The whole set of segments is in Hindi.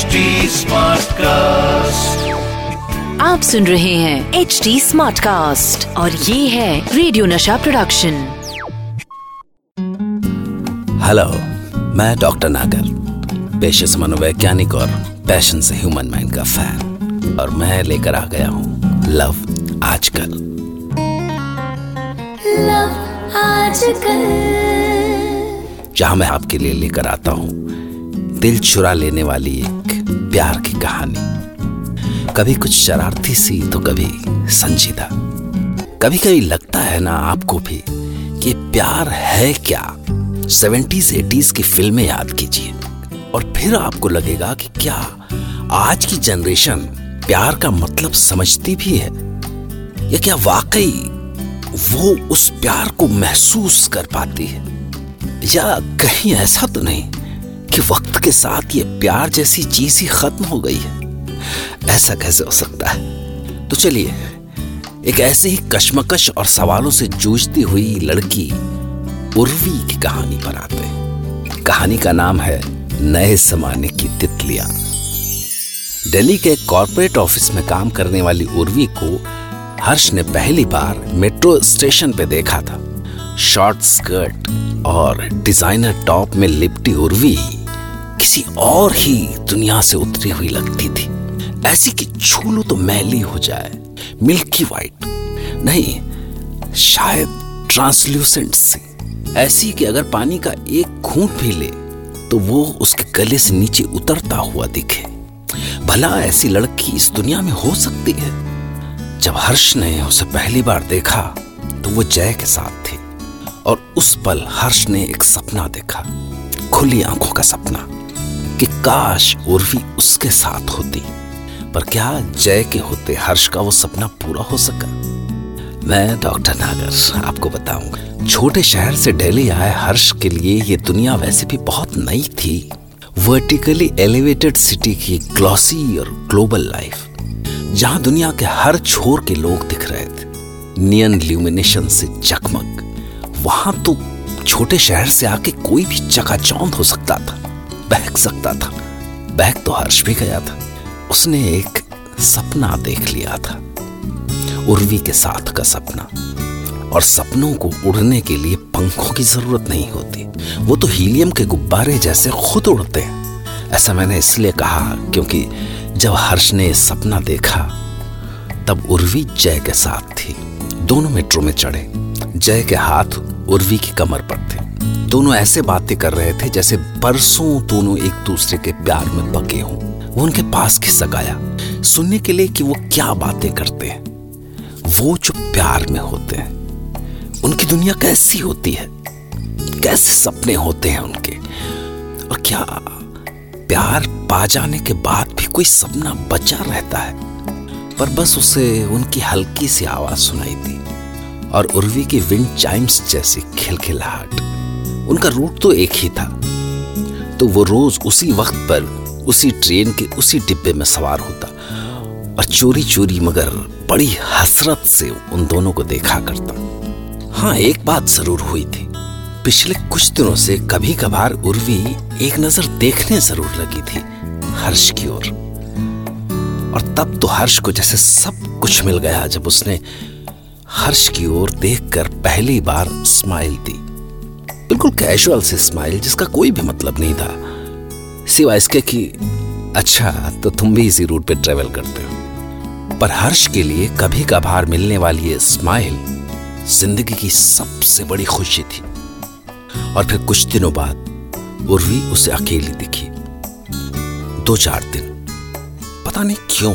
HD कास्ट आप सुन रहे हैं एच डी स्मार्ट कास्ट और ये है रेडियो नशा प्रोडक्शन हेलो मैं डॉक्टर नागर पेशे से मनोवैज्ञानिक और पैशन से ह्यूमन माइंड का फ़ैन और मैं लेकर आ गया हूँ लव आजकल जहाँ मैं आपके लिए लेकर आता हूँ दिल चुरा लेने वाली एक प्यार की कहानी। कभी कुछ शरारती सी तो कभी संजीदा। कभी कभी लगता है ना आपको भी कि प्यार है क्या? सेवेंटीज, एटीज की फ़िल्में याद कीजिए। और फिर आपको लगेगा कि क्या आज की जनरेशन प्यार का मतलब समझती भी है? या क्या वाकई वो उस प्यार को महसूस कर पाती है? या कहीं ऐसा तो नहीं? कि वक्त के साथ ये प्यार जैसी चीज़ ही खत्म हो गई है। ऐसा कैसे हो सकता है? तो चलिए, एक ऐसे ही कश्मकश और सवालों से जूझती हुई लड़की उर्वी की कहानी पर आते हैं। कहानी का नाम है नए जमाने की तितलियाँ। दिल्ली के कॉरपोरेट ऑफ़िस में काम करने वाली उर्वी को हर्ष ने पहली बार मेट्रो स्टेशन पे देखा था। शॉर्ट स्कर्ट और डिज़ाइनर टॉप में लिपटी उर्वी किसी और ही दुनिया से उतरी हुई लगती थी। ऐसी कि छू लो तो मैली हो जाए, मिल्की वाइट। नहीं, शायद ट्रांसल्यूसेंट सी। ऐसी कि अगर पानी का एक घूंट भी ले तो वो उसके गले से नीचे उतरता हुआ दिखे। भला ऐसी लड़की इस दुनिया में हो सकती है? जब हर्ष ने उसे पहली बार देखा तो वो जय के साथ थी। और उस पल हर्ष ने एक सपना देखा, खुली आँखों का सपना। कि काश उर्वी उसके साथ होती। पर क्या जय के होते हर्ष का वो सपना पूरा हो सका? मैं डॉक्टर नागर आपको बताऊँगा। छोटे शहर से दिल्ली आए हर्ष के लिए ये दुनिया वैसे भी बहुत नई थी। वर्टिकली एलिवेटेड सिटी की ग्लॉसी और ग्लोबल लाइफ जहाँ दुनिया के हर छोर के लोग दिख रहे थे। नियन ल्यूमिनेशन से जगमग। वहाँ तो छोटे शहर से आके कोई भी चकाचौंध हो सकता था। बहक सकता था। बहक तो हर्ष भी गया था। उसने एक सपना देख लिया था। उर्वी के साथ का सपना। और सपनों को उड़ने के लिए पंखों की ज़रूरत नहीं होती। वो तो हीलियम के गुब्बारे जैसे खुद उड़ते हैं। ऐसा मैंने इसलिए कहा क्योंकि जब हर्ष ने सपना देखा, तब उर्वी जय के साथ थी। दोनों मेट्रो में चढ़े। जय के हाथ उर्वी की कमर पर थे। दोनों ऐसे बातें कर रहे थे जैसे बरसों दोनों एक दूसरे के प्यार में पके हों। वो उनके पास खिसक आया। सुनने के लिए कि वो क्या बातें करते हैं। वो जो प्यार में होते हैं, उनकी दुनिया कैसी होती है? कैसे सपने होते हैं उनके? और क्या प्यार पा जाने के बाद भी कोई सपना बचा रहता है? पर बस उसे उनकी हल्की सी आवाज़ सुनाई दी। और उर्वी की विंड चाइम्स जैसी खिलखिलाहट। उनका रूट तो एक ही था। तो वो रोज उसी वक्त पर, उसी ट्रेन के उसी डिब्बे में सवार होता और चोरी चोरी मगर बड़ी हसरत से उन दोनों को देखा करता। हाँ एक बात ज़रूर हुई थी। पिछले कुछ दिनों से कभी कभार उर्वी एक नज़र देखने ज़रूर लगी थी, हर्ष की ओर। और तब तो हर्ष को जैसे सब कुछ मिल गया जब उसने हर्ष की ओर देखकर पहली बार स्माइल दी। बिल्कुल कैजुअल से स्माइल जिसका कोई भी मतलब नहीं था। सिवाय इसके कि अच्छा तो तुम भी इसी रूट पे ट्रेवल करते हो। पर हर्ष के लिए कभी कभार मिलने वाली ये स्माइल ज़िंदगी की सबसे बड़ी खुशी थी। और फिर कुछ दिनों बाद उर्वी उसे अकेली दिखी। दो चार दिन। पता नहीं क्यों।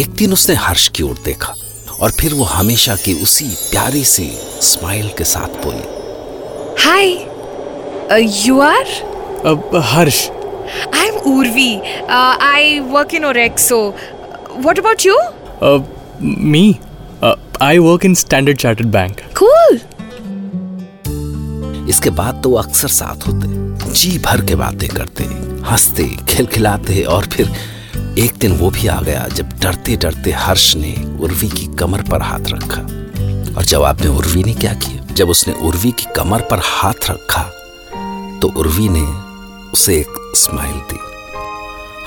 एक दिन उसने हर्ष की ओर देखा और फिर वो हमेशा की उसी प्यारी सी स्माइल के साथ बोली Hi, uh, you are? Uh, Harsh, I'm Urvi. Uh, I work in Orexo. What about you? uh, me, uh, I work in Standard Chartered Bank. Cool. इसके बाद तो अक्सर साथ होते जी भर के बातें करते हँसते खिलखिलाते और फिर एक दिन वो भी आ गया जब डरते डरते हर्ष ने उर्वी की कमर पर हाथ रखा और जवाब में उर्वी ने क्या किया जब उसने उर्वी की कमर पर हाथ रखा तो उर्वी ने उसे एक स्माइल दी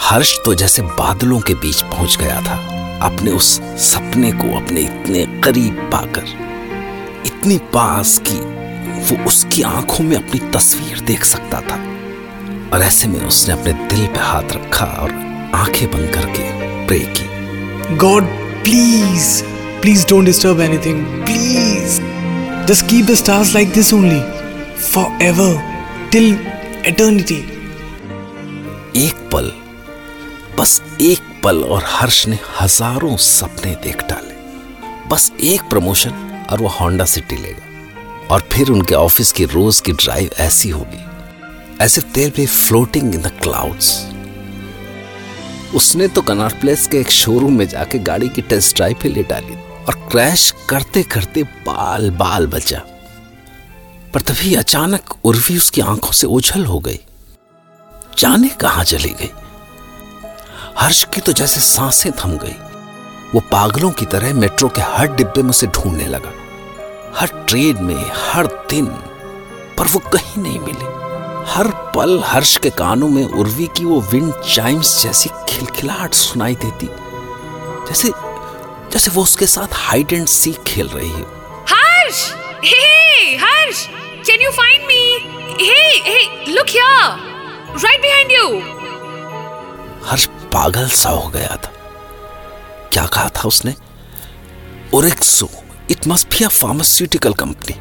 हर्ष तो जैसे बादलों के बीच पहुँच गया था, अपने उस सपने को अपने इतने करीब पाकर, इतनी पास कि, वो उसकी आँखों में अपनी तस्वीर देख सकता था और ऐसे में उसने अपने दिल पे हाथ रखा और आँखें बंद करके प्रे की God, please please don't disturb anything. Please. Just keep the stars like this only. Forever. Till eternity. एक पल, बस एक पल और हर्ष ने हज़ारों सपने देख डाले बस एक प्रमोशन और वो होंडा सिटी लेगा और फिर उनके ऑफ़िस की रोज की ड्राइव ऐसी होगी ऐसे तेल पे फ्लोटिंग इन द क्लाउड्स उसने तो कनाट प्लेस के एक शोरूम में जाके गाड़ी की टेस्ट ड्राइव पे ले डाली और क्रैश करते करते बाल बाल बचा। पर तभी अचानक उर्वी उसकी आँखों से ओझल हो गई। जाने कहाँ चली गई? हर्ष की तो जैसे साँसें थम गई। वो पागलों की तरह मेट्रो के हर डिब्बे में उसे ढूँढने लगा। हर ट्रेन में, हर दिन, पर वो कहीं नहीं मिली। हर पल हर्ष के कानों में उर्वी की वो विंड चाइम्स जैसी खिलखिलाहट सुनाई देती। जैसे जैसे वो उसके साथ हाइड एंड सीक खेल रही है Harsh! Hey, Harsh! Can you find me? Hey, hey, look here! Right behind you! हर्ष पागल सा हो गया था क्या कहा था उसने Orexo it must be a pharmaceutical company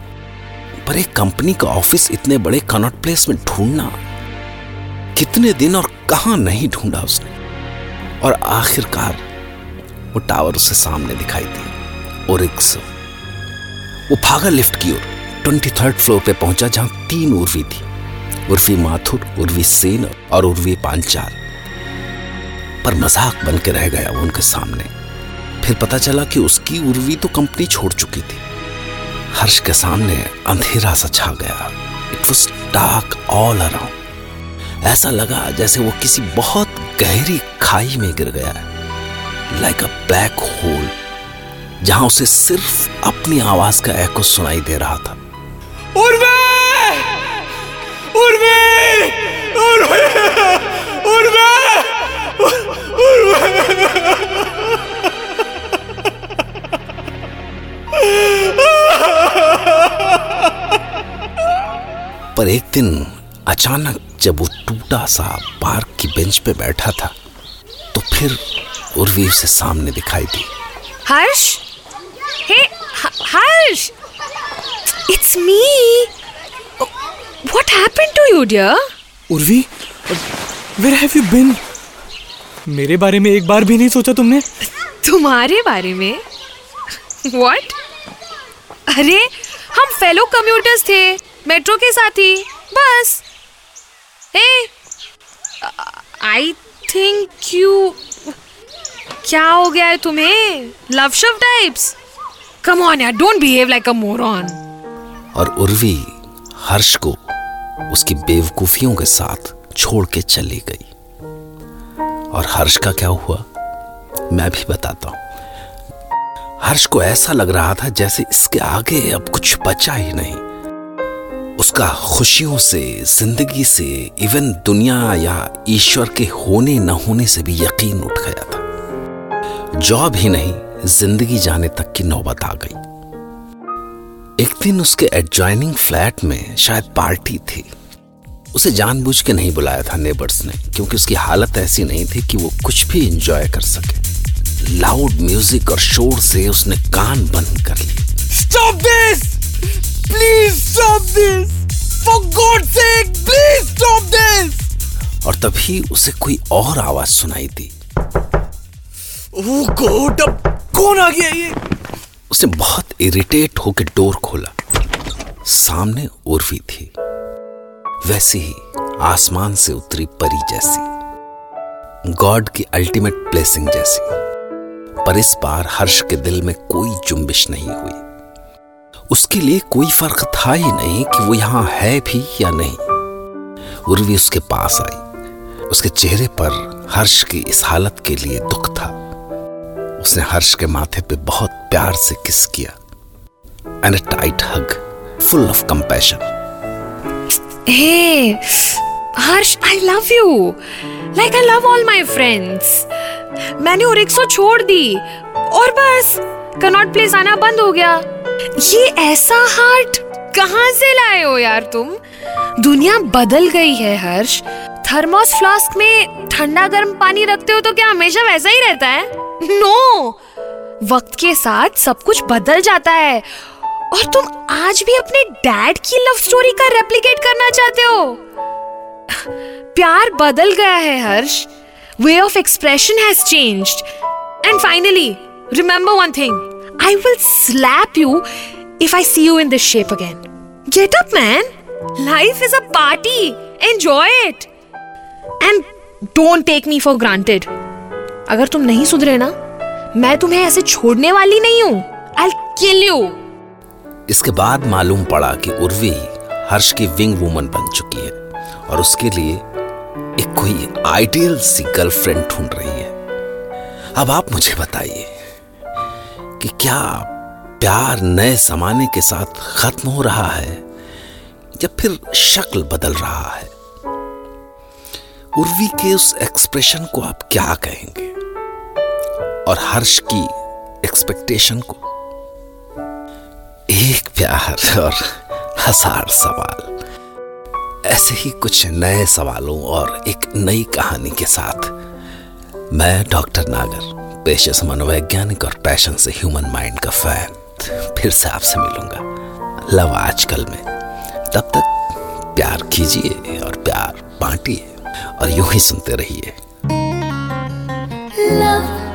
पर एक कंपनी का ऑफ़िस इतने बड़े कनॉट प्लेस में ढूंढना कितने दिन और कहाँ नहीं ढूंढा उसने और आखिरकार वो टावर उसे सामने दिखाई दी ओरिक्सो वो भागा लिफ्ट की ओर। ट्वेंटी थर्ड फ्लोर पे पहुँचा जहाँ तीन उर्वी थी। उर्वी माथुर, उर्वी सेन और उर्वी पांचाल। पर मज़ाक बन के रह गया वो उनके सामने। फिर पता चला कि उसकी उर्वी तो कंपनी छोड़ चुकी थी। हर्ष के सामने अंधेरा सा छा गया। It was dark all around ऐसा लगा जैसे वो किसी बहुत गहरी खाई में गिर गया है। लाइक अ ब्लैक होल जहाँ उसे सिर्फ़ अपनी आवाज़ का एको सुनाई दे रहा था Urve! Urve! Urve! Urve! पर एक दिन अचानक जब वो टूटा सा पार्क की बेंच पे बैठा था तो फिर उर्वी उसे सामने दिखाई दी Harsh Harsh! It's me! Oh, What happened to you, dear? Urvi where have you been मेरे बारे में एक बार भी नहीं सोचा तुमने तुम्हारे बारे में What? अरे हम फेलो कम्यूटर्स थे मेट्रो के साथी बस हे आई थिंक यू क्या हो गया है तुम्हें? Love shove types come on यार don't behave like a moron और उर्वी हर्ष को उसकी बेवकूफियों के साथ छोड़ के चली गई। और हर्ष का क्या हुआ? मैं भी बताता हूँ। हर्ष को ऐसा लग रहा था जैसे इसके आगे अब कुछ बचा ही नहीं। उसका खुशियों से, ज़िंदगी से इवन दुनिया या ईश्वर के होने न होने से भी यकीन उठ गया था। जॉब ही नहीं ज़िंदगी जाने तक की नौबत आ गई एक दिन उसके एडजॉइनिंग फ्लैट में शायद पार्टी थी उसे जानबूझ के नहीं बुलाया था नेबर्स ने क्योंकि उसकी हालत ऐसी नहीं थी कि वो कुछ भी इंजॉय कर सके लाउड म्यूज़िक और शोर से उसने कान बंद कर लिए Stop this! Please stop this! For God's sake, please stop this! और तभी उसे कोई और आवाज़ सुनाई दी God, अब कौन आ गया ये? उसने बहुत इरिटेट होकर डोर खोला। सामने उर्वी थी। वैसे ही आसमान से उतरी परी जैसी। गॉड की अल्टीमेट ब्लेसिंग जैसी। पर इस बार हर्ष के दिल में कोई जुम्बिश नहीं हुई। उसके लिए कोई फ़र्क था ही नहीं कि वो यहाँ है भी या नहीं। उर्वी उसके पास आई। उसके चेहरे पर हर्ष की इस हालत के लिए दुख था। उसने हर्ष के माथे पे बहुत प्यार से किस किया। And a tight hug full of compassion hey, Harsh I love you like I love all my friends मैंने और एक सौ छोड़ दी। और बस कनॉट प्लेस आना बंद हो गया। ये ऐसा हार्ट कहाँ से लाए हो यार तुम? दुनिया बदल गई है, हर्ष। थर्मोस फ्लास्क में ठंडा गर्म पानी रखते हो तो क्या हमेशा वैसा ही रहता है? No no! वक्त के साथ सब कुछ बदल जाता है। और तुम आज भी अपने डैड की लव स्टोरी का रेप्लिकेट करना चाहते हो? प्यार बदल गया है, Harsh. Way of expression has changed and finally remember one thing I will slap you if I see you in this shape again get up man life is a party enjoy it and don't take me for granted अगर तुम नहीं सुधरे ना, मैं तुम्हें ऐसे छोड़ने वाली नहीं हूँ। आई किल यू इसके बाद मालूम पड़ा कि उर्वी हर्ष की विंग वूमन बन चुकी है और उसके लिए एक कोई आइडियल सी गर्लफ्रेंड ढूंढ रही है। अब आप मुझे बताइए कि क्या प्यार नए जमाने के साथ खत्म हो रहा है या फिर शक्ल बदल रहा है? उर्वी के उस एक्सप्रेशन को आप क्या कहेंगे? और हर्ष की एक्सपेक्टेशन को। एक प्यार और हज़ार सवाल। ऐसे ही कुछ नए सवालों और एक नई कहानी के साथ मैं डॉक्टर नागर, पेशे से मनोवैज्ञानिक और पैशन से ह्यूमन माइंड का फ़ैन फिर से आपसे मिलूँगा। लव आजकल में। तब तक प्यार कीजिए और प्यार बांटिए और यूँ ही सुनते रहिए।